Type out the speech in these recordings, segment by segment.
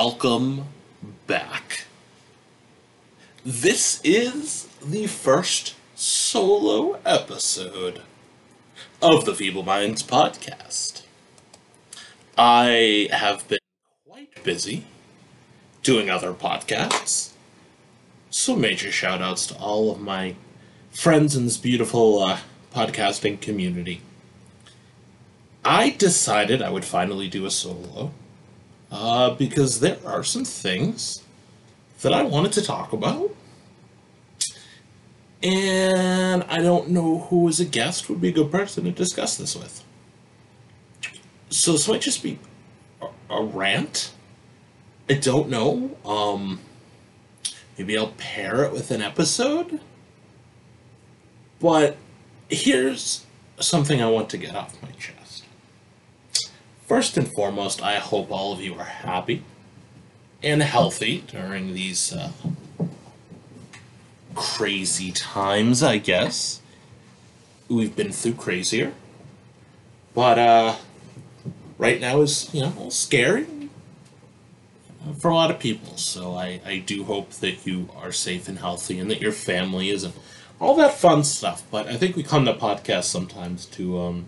welcome back. This is the first solo episode of the Feeble Minds podcast. I have been quite busy doing other podcasts, so major shout outs to all of my friends in this beautiful uh, podcasting community. I decided I would finally do a solo uh, because there are some things that I wanted to talk about. And I don't know who as a guest would be a good person to discuss this with. So this might just be a, a rant. I don't know. Um, maybe I'll pair it with an episode. But here's something I want to get off my chest. First and foremost, I hope all of you are happy and healthy during these uh, crazy times, I guess. We've been through crazier. But uh, right now is, you know, scary for a lot of people. So I, I do hope that you are safe and healthy and that your family isn't all that fun stuff. But I think we come to podcasts sometimes to um,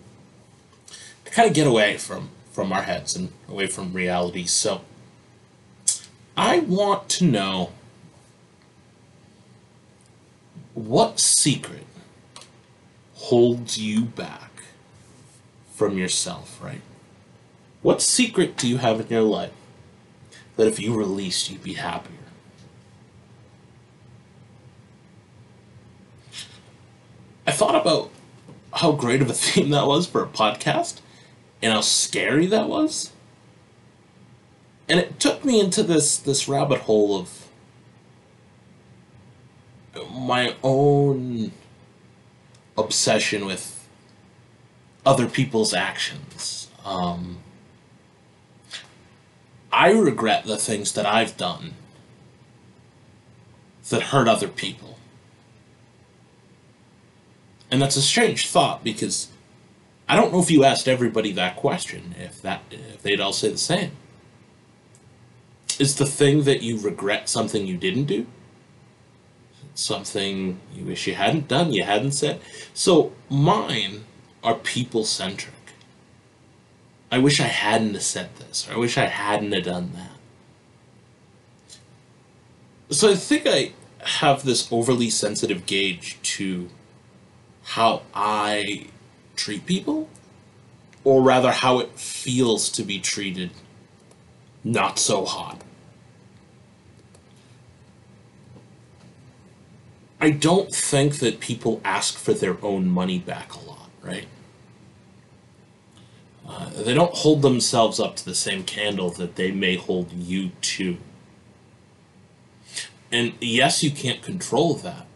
to kind of get away from from our heads and away from reality. So I want to know what secret holds you back from yourself, right? What secret do you have in your life that if you released, you'd be happier? I thought about how great of a theme that was for a podcast and how scary that was. And it took me into this this rabbit hole of my own obsession with other people's actions. Um, I regret the things that I've done that hurt other people. And that's a strange thought because I don't know if you asked everybody that question, if that if they'd all say the same. Is the thing that you regret something you didn't do? Something you wish you hadn't done, you hadn't said? So mine are people centric. I wish I hadn't said this, or I wish I hadn't done that. So I think I have this overly sensitive gauge to how I treat people, or rather how it feels to be treated not so hot. I don't think that people ask for their own money back a lot, right? Uh, they don't hold themselves up to the same candle that they may hold you to. And yes, you can't control that.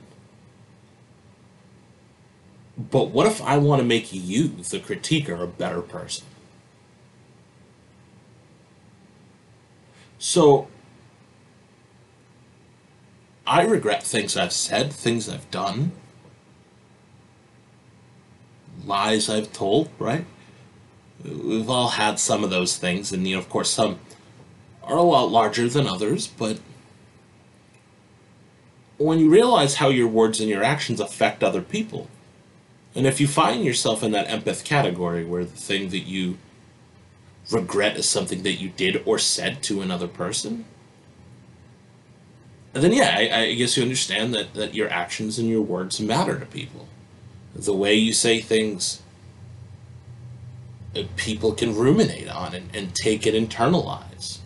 But what if I want to make you, the critiquer, a better person? So, I regret things I've said, things I've done, lies I've told, right? We've all had some of those things, and you know, of course, some are a lot larger than others, but when you realize how your words and your actions affect other people, and if you find yourself in that empath category where the thing that you regret is something that you did or said to another person, then yeah, I, I, guess you understand that, that your actions and your words matter to people. The way you say things, uh, people can ruminate on and, and take it internalize.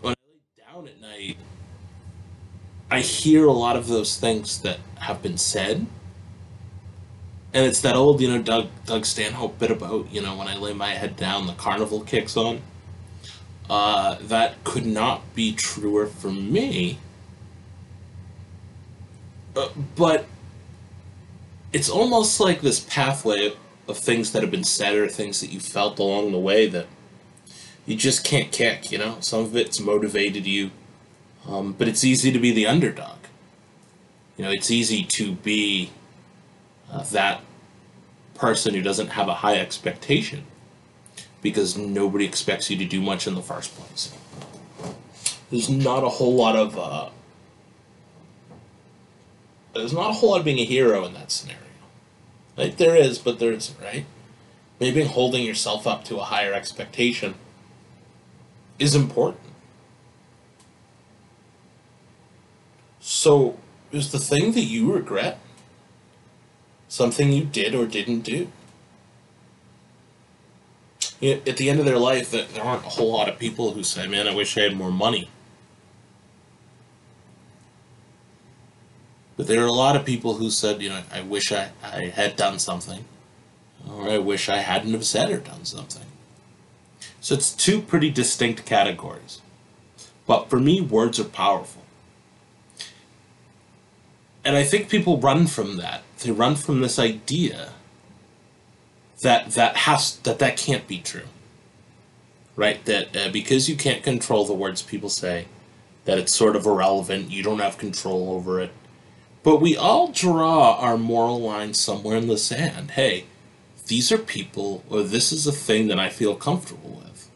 When I lay down at night, I hear a lot of those things that have been said and it's that old, you know, Doug Doug Stanhope bit about, you know, when I lay my head down, the carnival kicks on. Uh, that could not be truer for me. Uh, but it's almost like this pathway of things that have been said or things that you felt along the way that you just can't kick, you know? Some of it's motivated you, um, but it's easy to be the underdog. You know, it's easy to be that person who doesn't have a high expectation. because nobody expects you to do much in the first place. There's not a whole lot of uh, there's not a whole lot of being a hero in that scenario. Like there is, but there isn't, right? Maybe holding yourself up to a higher expectation is important. So, is the thing that you regret something you did or didn't do? At the end of their life, there aren't a whole lot of people who say, "Man, I wish I had more money." But there are a lot of people who said, you know, I wish I, I had done something, or I wish I hadn't have said or done something. So it's two pretty distinct categories. But for me, words are powerful. And I think people run from that. They run from this idea that that has that that can't be true. Right? That uh, because you can't control the words people say, that it's sort of irrelevant. You don't have control over it. But we all draw our moral line somewhere in the sand. Hey, these are people, or this is a thing that I feel comfortable with.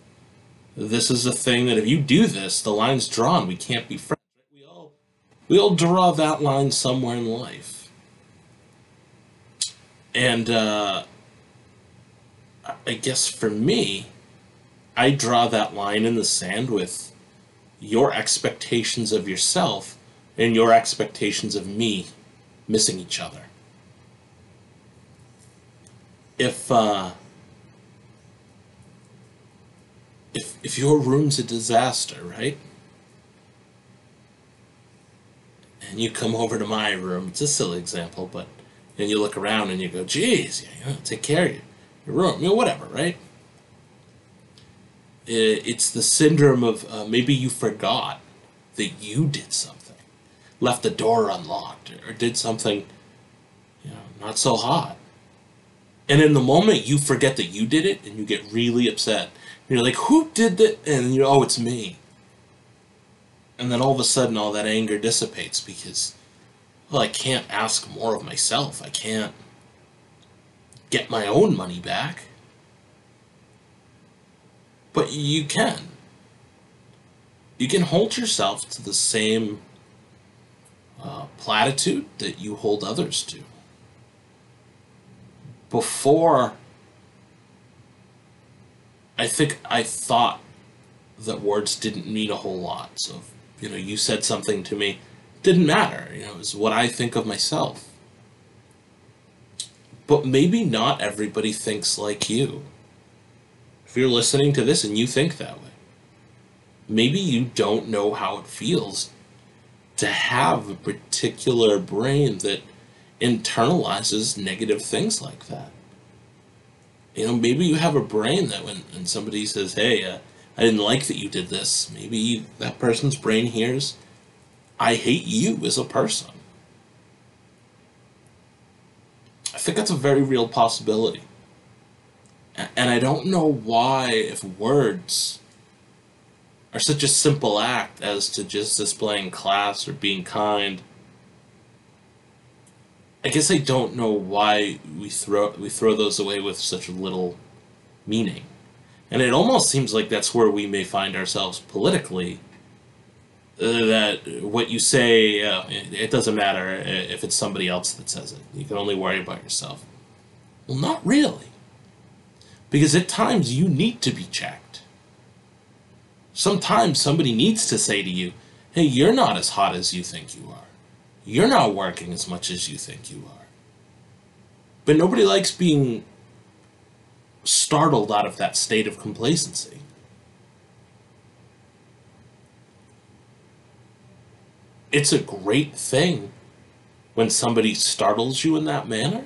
This is a thing that if you do this, the line's drawn. We can't be friends. We all, we all draw that line somewhere in life. And uh, I guess for me, I draw that line in the sand with your expectations of yourself and your expectations of me missing each other. If uh, if if your room's a disaster, right? And you come over to my room, it's a silly example, but and you look around and you go, geez, you know, take care of you, your room, you know, whatever, right? It's the syndrome of uh, maybe you forgot that you did something left the door unlocked or did something, you know, not so hot. And in the moment, you forget that you did it and you get really upset. You're like, who did that? And you know, oh, it's me. And then all of a sudden, all that anger dissipates because, well, I can't ask more of myself. I can't get my own money back. But you can. You can hold yourself to the same uh, platitude that you hold others to. Before, I think I thought that words didn't mean a whole lot. So, you know, you said something to me, didn't matter. You know, it was what I think of myself. But maybe not everybody thinks like you. If you're listening to this and you think that way, maybe you don't know how it feels to have a particular brain that internalizes negative things like that. You know, maybe you have a brain that when, when somebody says, hey, uh, I didn't like that you did this, maybe that person's brain hears, I hate you as a person. I think that's a very real possibility. And I don't know why, if words are such a simple act as to just displaying class or being kind. I guess I don't know why we throw we throw those away with such little meaning. And it almost seems like that's where we may find ourselves politically. That what you say, uh, it, it doesn't matter if it's somebody else that says it. You can only worry about yourself. Well, not really. Because at times you need to be checked. Sometimes somebody needs to say to you, hey, you're not as hot as you think you are. You're not working as much as you think you are. But nobody likes being startled out of that state of complacency. It's a great thing when somebody startles you in that manner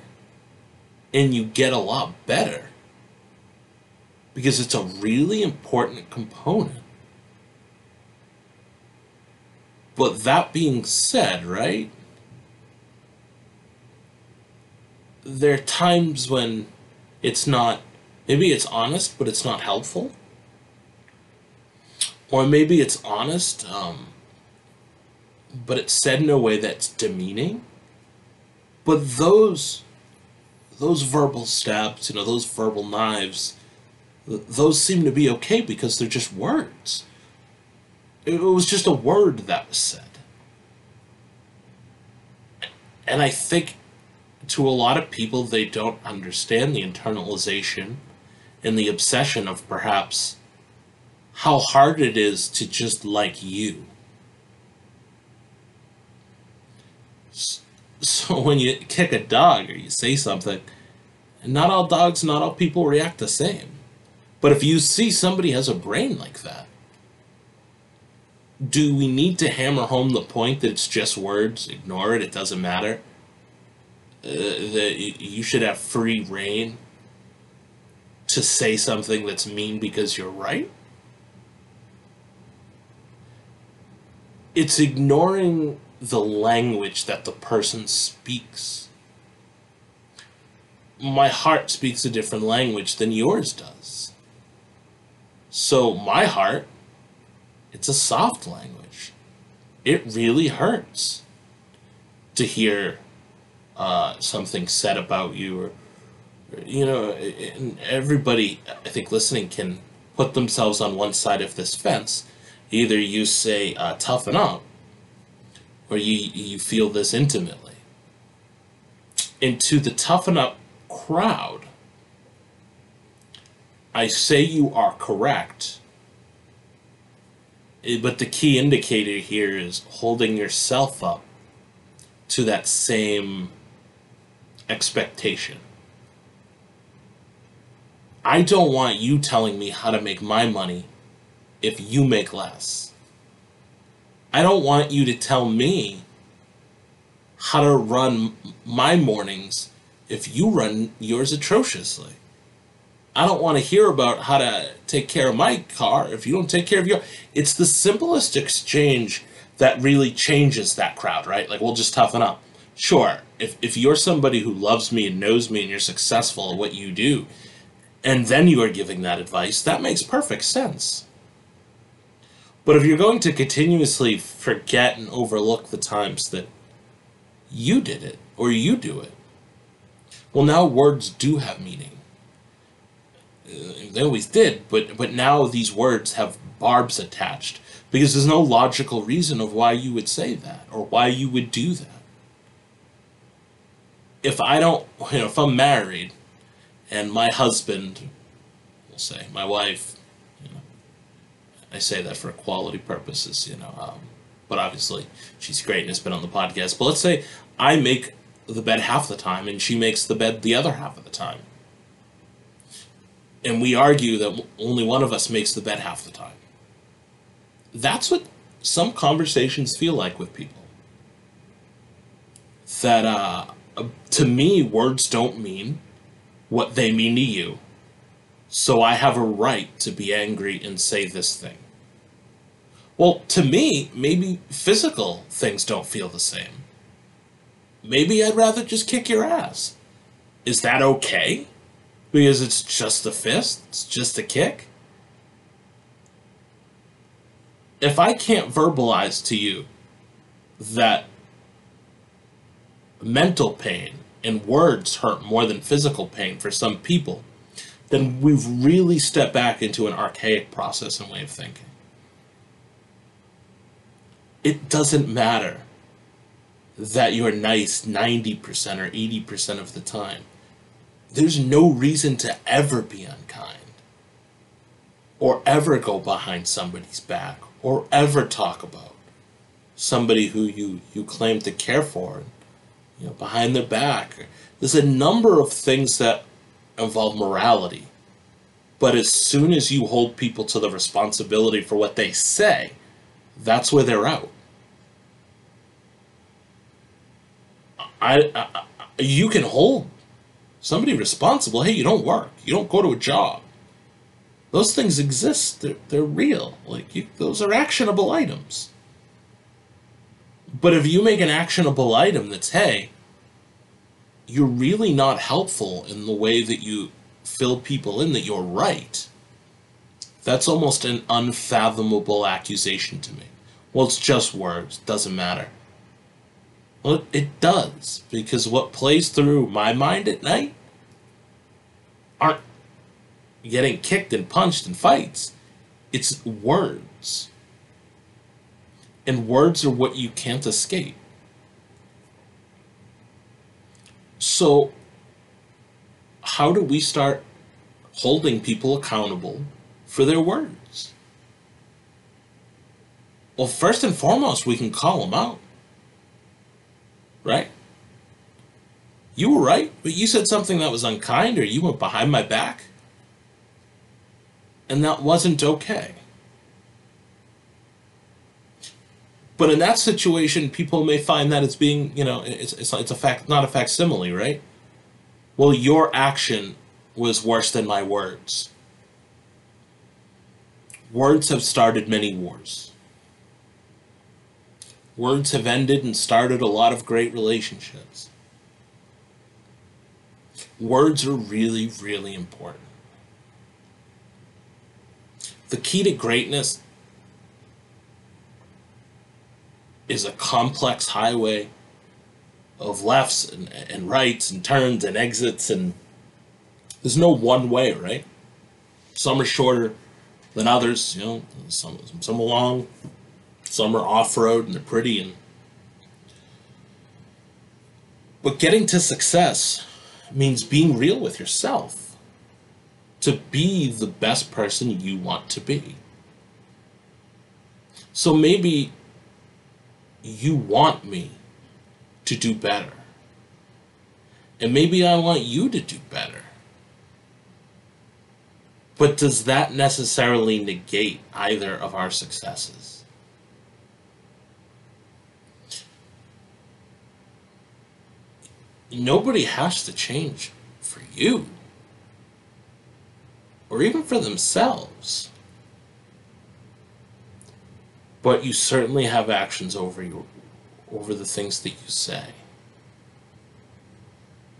and you get a lot better because it's a really important component But that being said, right? There are times when it's not, maybe it's honest, but it's not helpful. Or maybe it's honest, um, but it's said in a way that's demeaning. But those, those verbal stabs, you know, those verbal knives, those seem to be okay because they're just words. It was just a word that was said. And I think to a lot of people, they don't understand the internalization and the obsession of perhaps how hard it is to just like you. So when you kick a dog or you say something, not all dogs, not all people react the same. But if you see somebody has a brain like that, do we need to hammer home the point that it's just words? Ignore it, it doesn't matter. Uh, that you should have free reign to say something that's mean because you're right? It's ignoring the language that the person speaks. My heart speaks a different language than yours does. So, my heart, it's a soft language. It really hurts to hear uh, something said about you, or, you know, everybody, I think, listening can put themselves on one side of this fence. Either you say, uh, toughen up, or you, you feel this intimately. And to the toughen up crowd, I say you are correct, eh, but the key indicator here is holding yourself up to that same expectation. I don't want you telling me how to make my money if you make less. I don't want you to tell me how to run my mornings if you run yours atrociously. I don't want to hear about how to take care of my car if you don't take care of your. It's the simplest exchange that really changes that crowd, right? Like, we'll just toughen up. Sure, if, if you're somebody who loves me and knows me and you're successful at what you do, and then you are giving that advice, that makes perfect sense. But if you're going to continuously forget and overlook the times that you did it or you do it, well, now words do have meaning. They always did, but but now these words have barbs attached because there's no logical reason of why you would say that or why you would do that. If I don't, you know, if I'm married and my husband, we'll say, my wife I say that for quality purposes, you know. Um, but obviously, she's great and has been on the podcast. But let's say I make the bed half the time and she makes the bed the other half of the time. And we argue that only one of us makes the bed half the time. That's what some conversations feel like with people. That, uh, to me, words don't mean what they mean to you so I have a right to be angry and say this thing. Well, to me, maybe physical things don't feel the same. Maybe I'd rather just kick your ass. Is that okay? Because it's just a fist? It's just a kick? If I can't verbalize to you that mental pain and words hurt more than physical pain for some people, then we've really stepped back into an archaic process and way of thinking. It doesn't matter that you're nice 90% or 80% of the time. There's no reason to ever be unkind or ever go behind somebody's back or ever talk about somebody who you, you claim to care for you know behind their back there's a number of things that involve morality. But as soon as you hold people to the responsibility for what they say, that's where they're out. I, I, you can hold somebody responsible. Hey, you don't work. You don't go to a job. Those things exist. They're, they're real. Like you, those are actionable items. But if you make an actionable item that's hey, you're really not helpful in the way that you fill people in that you're right. That's almost an unfathomable accusation to me. Well, it's just words, doesn't matter. Well, it does, because what plays through my mind at night aren't getting kicked and punched in fights. It's words. And words are what you can't escape. So, how do we start holding people accountable for their words? Well, first and foremost, we can call them out. Right? You were right, but you said something that was unkind or you went behind my back. And that wasn't okay. But in that situation, people may find that it's being, you know, it's, it's, it's a fact, not a facsimile, right? Well, your action was worse than my words. Words have started many wars. Words have ended and started a lot of great relationships. Words are really, really important. The key to greatness is a complex highway of lefts and, and rights and turns and exits and there's no one way, right? Some are shorter than others, you know, some some are long, some are off-road and they're pretty and but getting to success means being real with yourself to be the best person you want to be. So maybe you want me to do better. And maybe I want you to do better. But does that necessarily negate either of our successes? Nobody has to change for you or even for themselves. But you certainly have actions over your over the things that you say.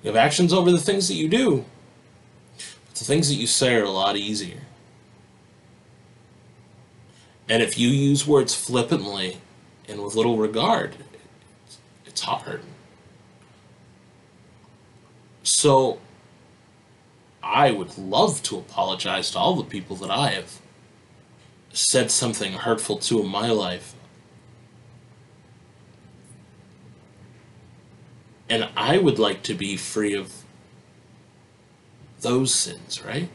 You have actions over the things that you do. But the things that you say are a lot easier. And if you use words flippantly and with little regard, it's hard. So I would love to apologize to all the people that I have said something hurtful to in my life. And I would like to be free of those sins, right?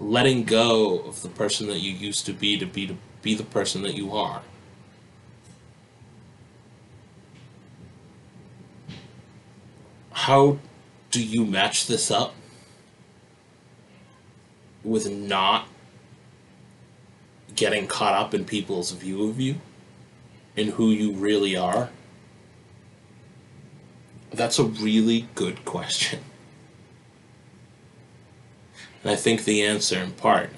Letting go of the person that you used to be to be to be the person that you are. How do you match this up with not getting caught up in people's view of you and who you really are? That's a really good question. And I think the answer, in part,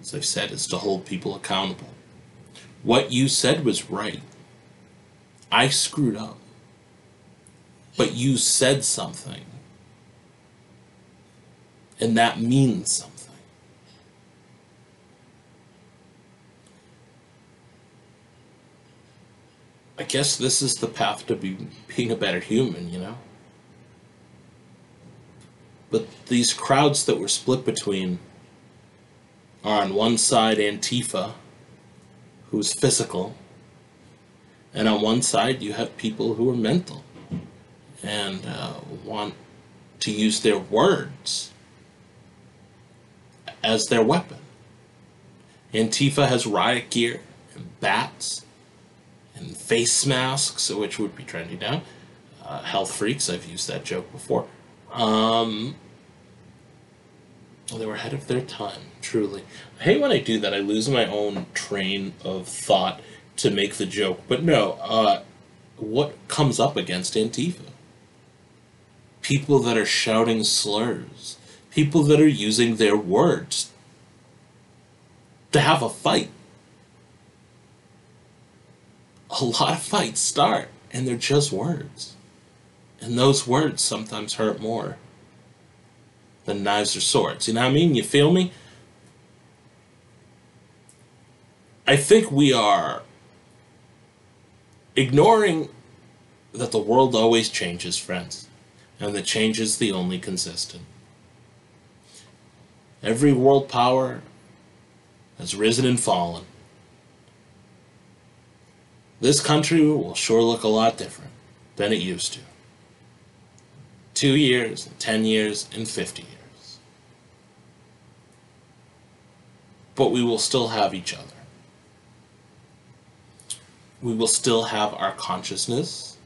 as I've said, is to hold people accountable. What you said was right. I screwed up. But you said something and that means something. I guess this is the path to be, being a better human, you know? But these crowds that we're split between are on one side Antifa, who's physical, and on one side you have people who are mental and uh, want to use their words as their weapon. Antifa has riot gear and bats and face masks, which would be trendy now. Uh, health freaks, I've used that joke before. Um, well, they were ahead of their time, truly. I hate when I do that. I lose my own train of thought to make the joke. But no, uh, what comes up against Antifa? People that are shouting slurs people that are using their words to have a fight. A lot of fights start, and they're just words. And those words sometimes hurt more than knives or swords. You know what I mean? You feel me? I think we are ignoring that the world always changes, friends, and that change is the only consistent. Every world power has risen and fallen. This country will sure look a lot different than it used to. Two years, and ten years, and fifty years. But we will still have each other. We will still have our consciousness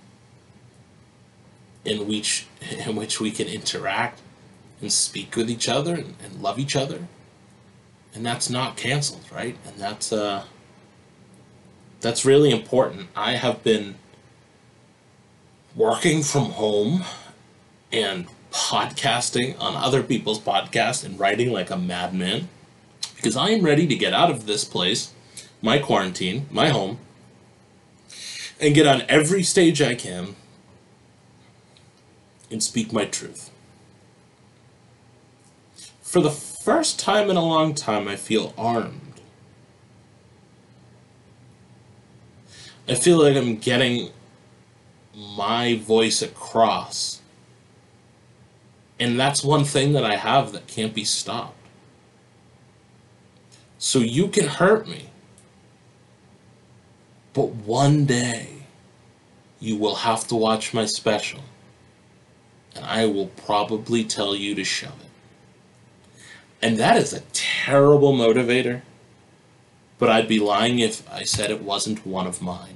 in which in which we can interact and speak with each other and, and love each other. And that's not canceled, right? And that's uh that's really important. I have been working from home and podcasting on other people's podcasts and writing like a madman because I am ready to get out of this place, my quarantine, my home, and get on every stage I can and speak my truth. For the first time in a long time, I feel armed. I feel like I'm getting my voice across. And that's one thing that I have that can't be stopped. So you can hurt me. But one day, you will have to watch my special. And I will probably tell you to shove it. And that is a terrible motivator. But I'd be lying if I said it wasn't one of mine.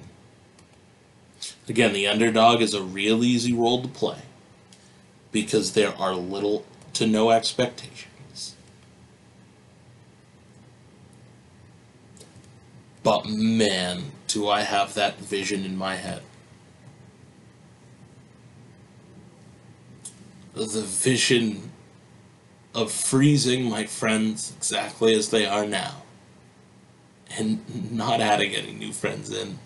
Again, the underdog is a real easy role to play because there are little to no expectations. But man, do I have that vision in my head. The vision of freezing my friends exactly as they are now and not adding any new friends in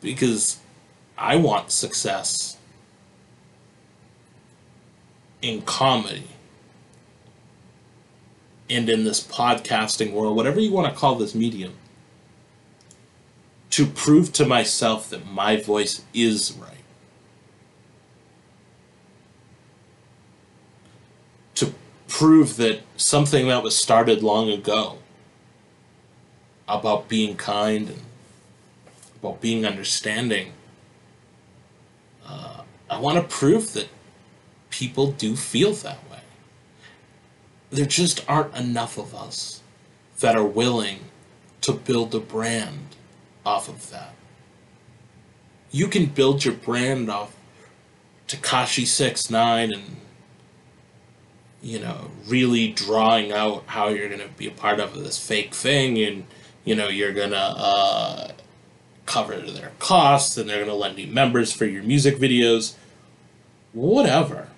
because I want success in comedy and in this podcasting world, whatever you want to call this medium, to prove to myself that my voice is right. To prove that something that was started long ago about being kind and about being understanding. Uh, I want to prove that people do feel that way. There just aren't enough of us that are willing to build a brand off of that. You can build your brand off Tekashi Six Nine and you know really drawing out how you're gonna be a part of this fake thing and you know you're gonna uh, cover their costs and they're to lend you members for your music videos. Whatever.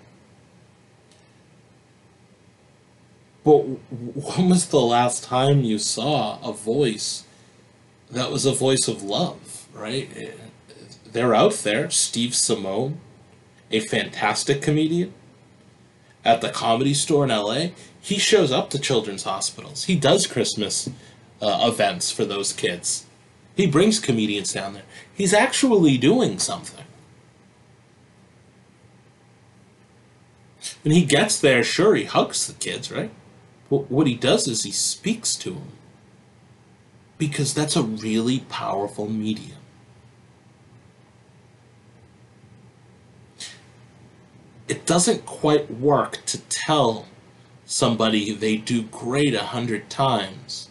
But when was the last time you saw a voice that was a voice of love, right? They're out there. Steve Simeone, a fantastic comedian at the comedy store in LA, he shows up to children's hospitals. He does Christmas uh, events for those kids he brings comedians down there. He's actually doing something. When he gets there, sure, he hugs the kids, right? But what he does is he speaks to them. Because that's a really powerful medium. It doesn't quite work to tell somebody they do great a hundred times,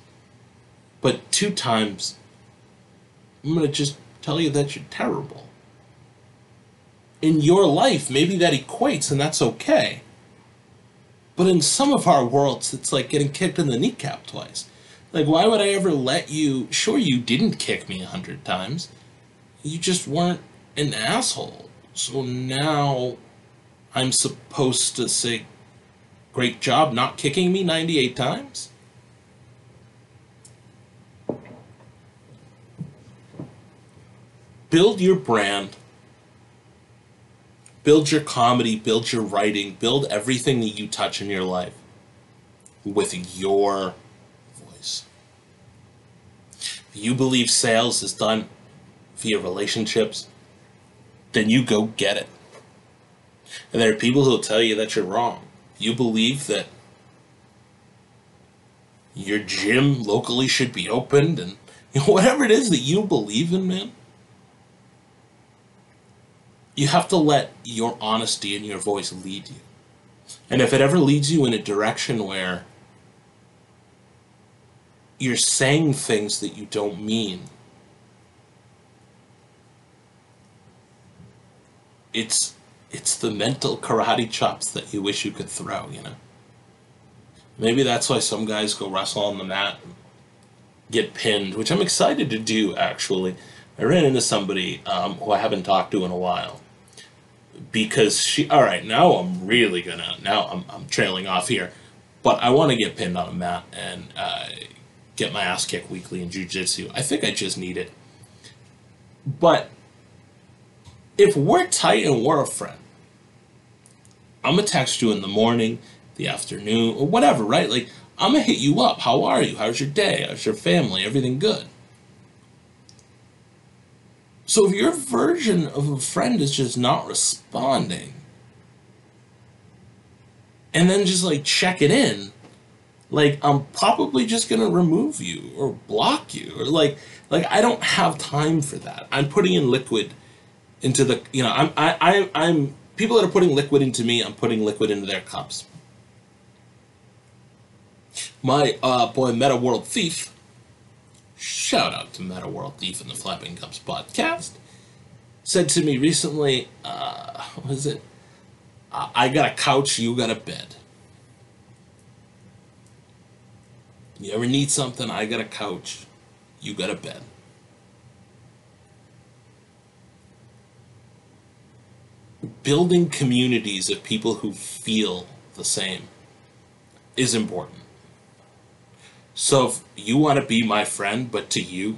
but two times I'm going to just tell you that you're terrible. In your life, maybe that equates and that's okay. But in some of our worlds, it's like getting kicked in the kneecap twice. Like, why would I ever let you? Sure, you didn't kick me a hundred times. You just weren't an asshole. So now I'm supposed to say, great job not kicking me 98 times? Build your brand, build your comedy, build your writing, build everything that you touch in your life with your voice. If you believe sales is done via relationships, then you go get it. And there are people who'll tell you that you're wrong. You believe that your gym locally should be opened and you know, whatever it is that you believe in, man. You have to let your honesty and your voice lead you. And if it ever leads you in a direction where you're saying things that you don't mean, it's it's the mental karate chops that you wish you could throw, you know. Maybe that's why some guys go wrestle on the mat and get pinned, which I'm excited to do actually. I ran into somebody um, who I haven't talked to in a while because she. All right, now I'm really gonna. Now I'm I'm trailing off here, but I want to get pinned on a mat and uh, get my ass kicked weekly in jujitsu. I think I just need it. But if we're tight and we're a friend, I'm gonna text you in the morning, the afternoon, or whatever, right? Like I'm gonna hit you up. How are you? How's your day? How's your family? Everything good? So if your version of a friend is just not responding, and then just like check it in, like I'm probably just gonna remove you or block you or like like I don't have time for that. I'm putting in liquid into the you know I'm I, I I'm people that are putting liquid into me. I'm putting liquid into their cups. My uh, boy Meta World Thief shout out to Meta World Thief and the Flapping Cups podcast, said to me recently, uh, what is it? I got a couch, you got a bed. You ever need something? I got a couch, you got a bed. Building communities of people who feel the same is important. So if you want to be my friend, but to you,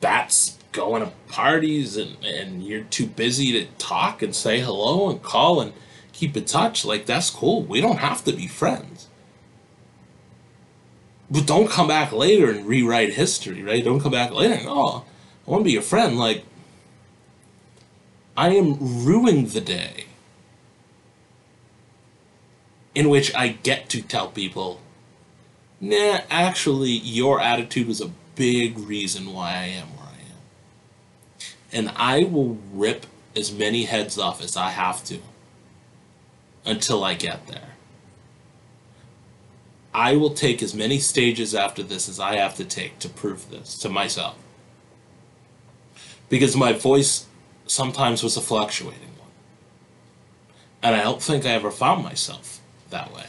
that's going to parties and, and you're too busy to talk and say hello and call and keep in touch, like that's cool. We don't have to be friends. But don't come back later and rewrite history, right? Don't come back later and, oh, I want to be your friend. Like, I am ruining the day in which I get to tell people nah, actually, your attitude was a big reason why I am where I am. And I will rip as many heads off as I have to until I get there. I will take as many stages after this as I have to take to prove this to myself. Because my voice sometimes was a fluctuating one. And I don't think I ever found myself that way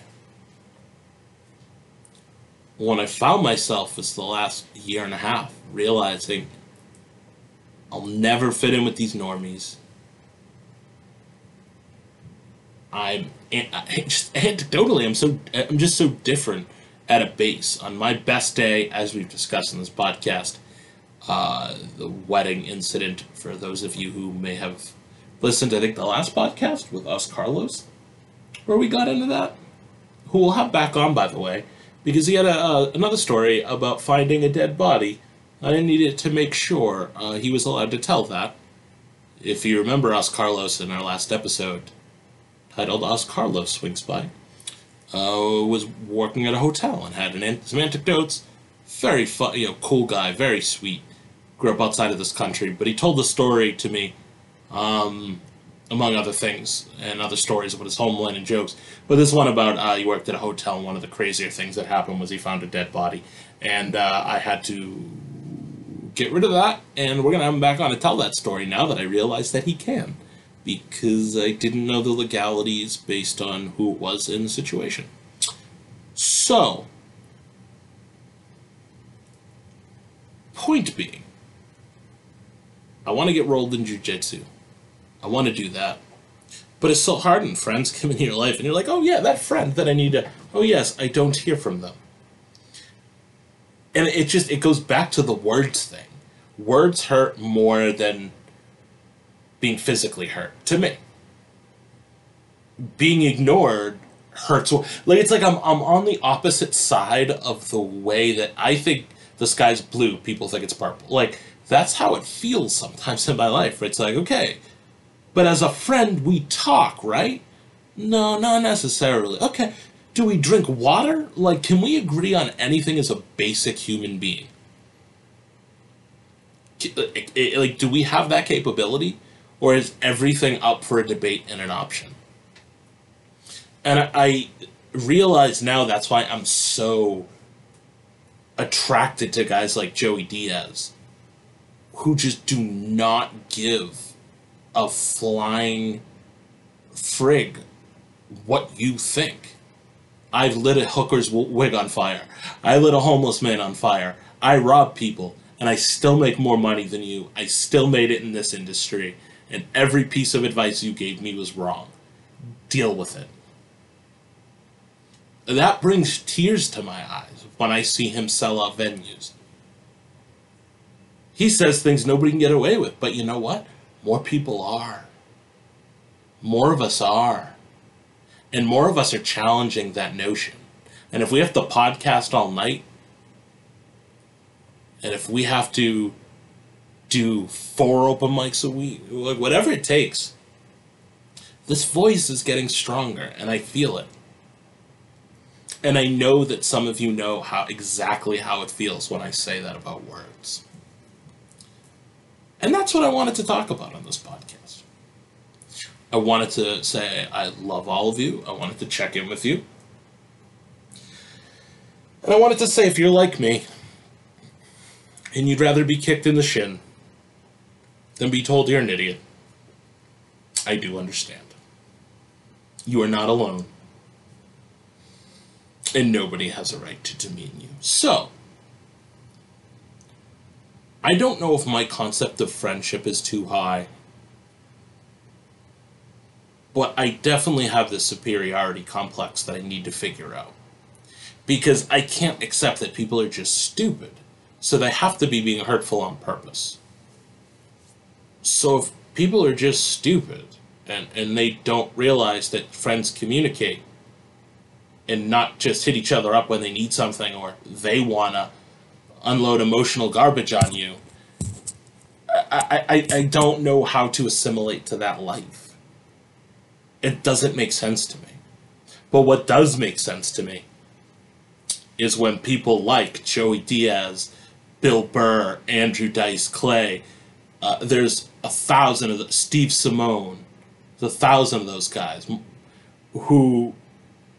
when I found myself was the last year and a half, realizing I'll never fit in with these normies. I'm just anecdotally, I'm so I'm just so different at a base. On my best day, as we've discussed in this podcast, uh, the wedding incident. For those of you who may have listened, I think the last podcast with us, Carlos, where we got into that, who we'll have back on, by the way because he had a, uh, another story about finding a dead body. I needed to make sure uh, he was allowed to tell that. If you remember Os Carlos in our last episode, titled Os Carlos Swings By, uh, was working at a hotel and had an, some anecdotes. Very fun, you know, cool guy, very sweet. Grew up outside of this country, but he told the story to me um, among other things, and other stories about his homeland and jokes. But this one about uh, he worked at a hotel, and one of the crazier things that happened was he found a dead body, and uh, I had to get rid of that, and we're gonna have him back on to tell that story now that I realize that he can, because I didn't know the legalities based on who it was in the situation. So, point being, I want to get rolled in jujitsu. I want to do that. But it's so hard when friends come into your life and you're like, oh yeah, that friend that I need to, oh yes, I don't hear from them. And it just, it goes back to the words thing. Words hurt more than being physically hurt, to me. Being ignored hurts. Like, it's like I'm, I'm on the opposite side of the way that I think the sky's blue, people think it's purple. Like, that's how it feels sometimes in my life. It's like, okay, but as a friend, we talk, right? No, not necessarily. Okay. Do we drink water? Like, can we agree on anything as a basic human being? Uh, like, do we have that capability? Or is everything up for a debate and an option? And I realize now that's why I'm so attracted to guys like Joey Diaz, who just do not give a flying frig what you think. I've lit a hooker's wig on fire. I lit a homeless man on fire. I rob people, and I still make more money than you. I still made it in this industry, and every piece of advice you gave me was wrong. Deal with it. That brings tears to my eyes when I see him sell out venues. He says things nobody can get away with, but you know what? More people are. More of us are. And more of us are challenging that notion. And if we have to podcast all night, and if we have to do four open mics a week, whatever it takes, this voice is getting stronger, and I feel it. And I know that some of you know how exactly how it feels when I say that about words. And that's what I wanted to talk about on this podcast. I wanted to say I love all of you. I wanted to check in with you. And I wanted to say if you're like me and you'd rather be kicked in the shin than be told you're an idiot, I do understand. You are not alone and nobody has a right to demean you. So, I don't know if my concept of friendship is too high, but I definitely have this superiority complex that I need to figure out. Because I can't accept that people are just stupid, so they have to be being hurtful on purpose. So if people are just stupid and, and they don't realize that friends communicate and not just hit each other up when they need something or they want to unload emotional garbage on you. I, I, I don't know how to assimilate to that life. It doesn't make sense to me. But what does make sense to me is when people like Joey Diaz, Bill Burr, Andrew Dice Clay, uh, there's a thousand of the, Steve Simeone, there's a thousand of those guys who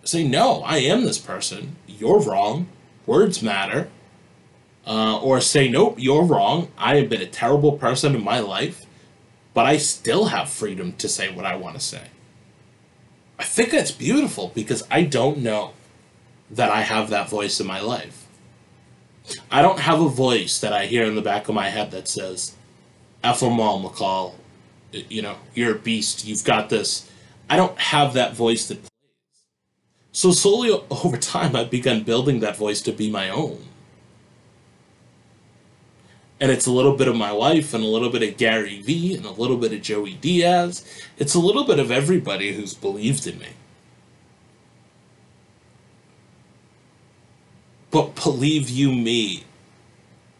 say, no, I am this person. You're wrong. Words matter. Uh, or say, nope, you're wrong. I have been a terrible person in my life, but I still have freedom to say what I want to say. I think that's beautiful because I don't know that I have that voice in my life. I don't have a voice that I hear in the back of my head that says, Mal McCall, you know, you're a beast, you've got this. I don't have that voice that so slowly over time, I've begun building that voice to be my own. And it's a little bit of my wife, and a little bit of Gary Vee, and a little bit of Joey Diaz. It's a little bit of everybody who's believed in me. But believe you me,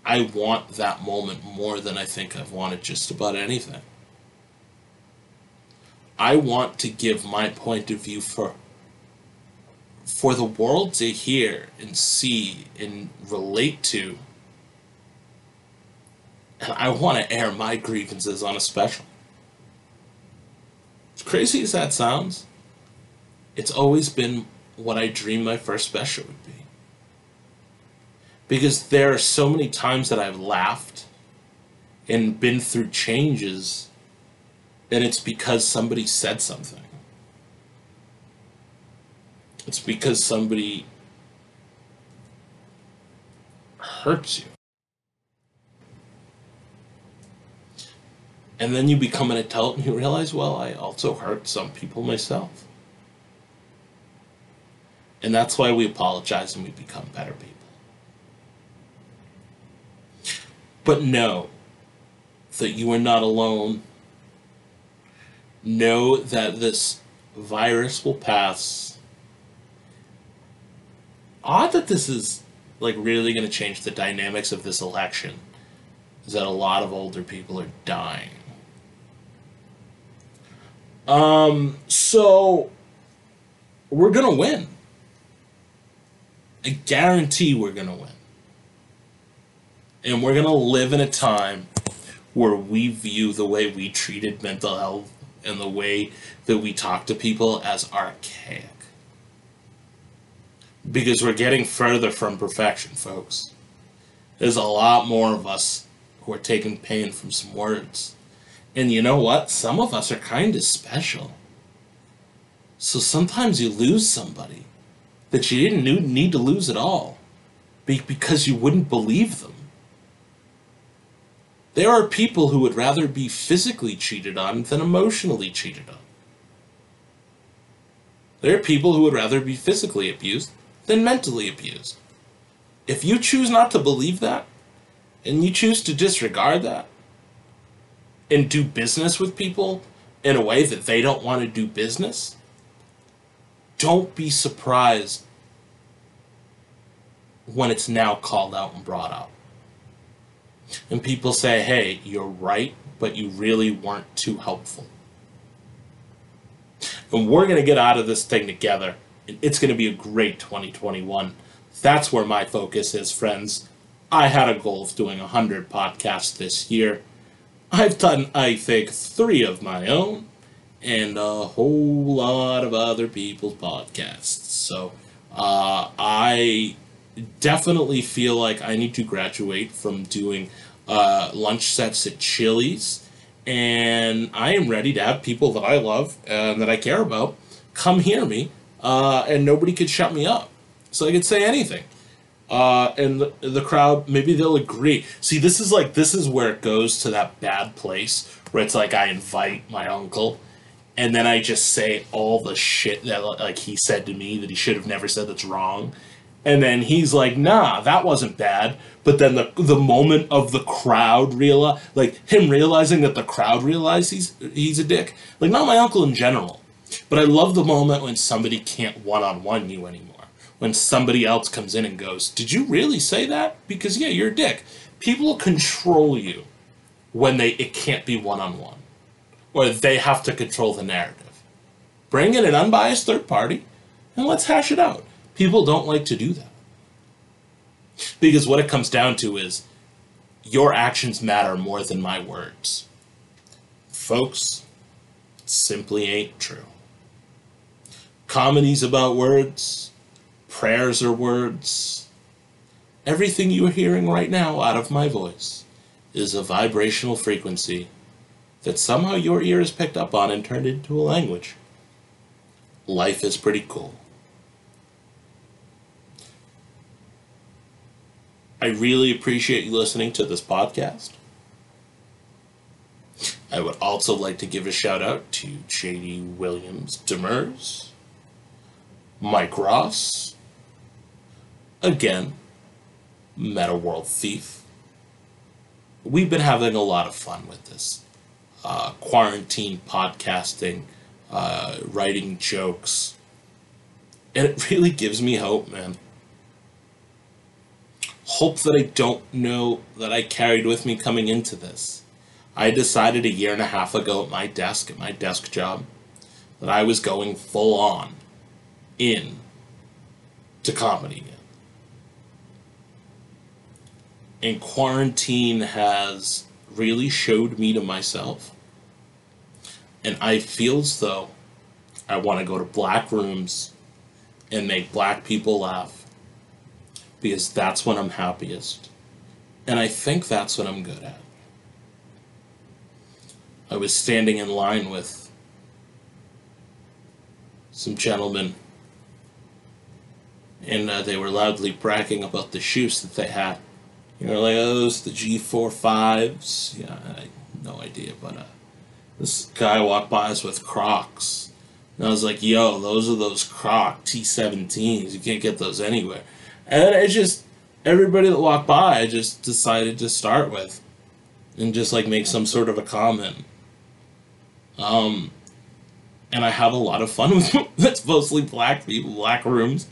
I want that moment more than I think I've wanted just about anything. I want to give my point of view for for the world to hear and see and relate to. And I want to air my grievances on a special. As crazy as that sounds, it's always been what I dreamed my first special would be. Because there are so many times that I've laughed and been through changes, and it's because somebody said something. It's because somebody hurts you. And then you become an adult and you realize, well, I also hurt some people myself. And that's why we apologize and we become better people. But know that you are not alone. Know that this virus will pass odd that this is like really going to change the dynamics of this election is that a lot of older people are dying. Um, so we're going to win. I guarantee we're going to win. And we're going to live in a time where we view the way we treated mental health and the way that we talk to people as archaic. Because we're getting further from perfection, folks. There's a lot more of us who are taking pain from some words. And you know what? Some of us are kind of special. So sometimes you lose somebody that you didn't need to lose at all because you wouldn't believe them. There are people who would rather be physically cheated on than emotionally cheated on. There are people who would rather be physically abused than mentally abused. If you choose not to believe that, and you choose to disregard that, and do business with people in a way that they don't want to do business, don't be surprised when it's now called out and brought up. And people say, hey, you're right, but you really weren't too helpful. And we're going to get out of this thing together. And it's going to be a great 2021. That's where my focus is, friends. I had a goal of doing 100 podcasts this year. I've done, I think, three of my own and a whole lot of other people's podcasts. So uh, I definitely feel like I need to graduate from doing uh, lunch sets at Chili's. And I am ready to have people that I love and that I care about come hear me, uh, and nobody could shut me up. So I could say anything uh, and the, the crowd maybe they'll agree. See, this is like this is where it goes to that bad place where it's like I invite my uncle, and then I just say all the shit that like he said to me that he should have never said that's wrong, and then he's like, "Nah, that wasn't bad." But then the the moment of the crowd realize, like him realizing that the crowd realizes he's he's a dick. Like not my uncle in general, but I love the moment when somebody can't one on one you anymore when somebody else comes in and goes, Did you really say that? Because, yeah, you're a dick. People control you when they it can't be one on one, or they have to control the narrative. Bring in an unbiased third party and let's hash it out. People don't like to do that. Because what it comes down to is your actions matter more than my words. Folks, simply ain't true. Comedy's about words, prayers or words. Everything you are hearing right now out of my voice is a vibrational frequency that somehow your ear has picked up on and turned into a language. Life is pretty cool. I really appreciate you listening to this podcast. I would also like to give a shout out to JD Williams Demers, Mike Ross, again, Meta World Thief. We've been having a lot of fun with this. Uh, quarantine podcasting, uh, writing jokes. And it really gives me hope, man. Hope that I don't know that I carried with me coming into this. I decided a year and a half ago at my desk, at my desk job, that I was going full on in to comedy and quarantine has really showed me to myself. And I feel as though I want to go to black rooms and make black people laugh because that's when I'm happiest. And I think that's what I'm good at. I was standing in line with some gentlemen, and uh, they were loudly bragging about the shoes that they had. You know, like, oh, those the G45s. Yeah, I no idea, but uh, this guy walked by us with Crocs. And I was like, yo, those are those Croc T17s. You can't get those anywhere. And it just, everybody that walked by, I just decided to start with. And just like make some sort of a comment. Um, and I have a lot of fun with that's mostly black people, black rooms,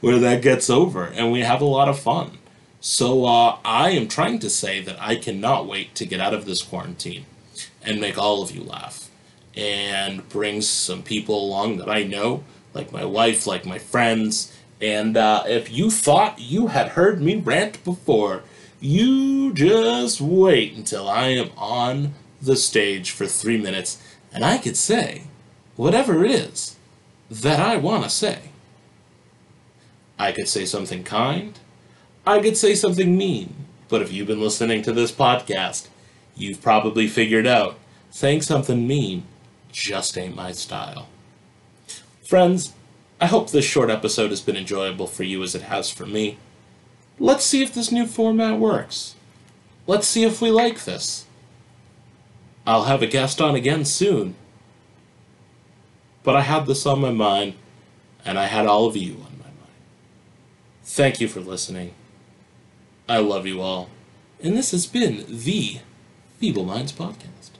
where that gets over. And we have a lot of fun. So uh, I am trying to say that I cannot wait to get out of this quarantine and make all of you laugh and bring some people along that I know like my wife, like my friends. And uh, if you thought you had heard me rant before, you just wait until I am on the stage for three minutes and I could say whatever it is that I want to say. I could say something kind. I could say something mean. But if you've been listening to this podcast, you've probably figured out saying something mean just ain't my style. Friends, I hope this short episode has been enjoyable for you as it has for me. Let's see if this new format works. Let's see if we like this. I'll have a guest on again soon. But I had this on my mind, and I had all of you on my mind. Thank you for listening. I love you all. And this has been the Feeble Minds Podcast.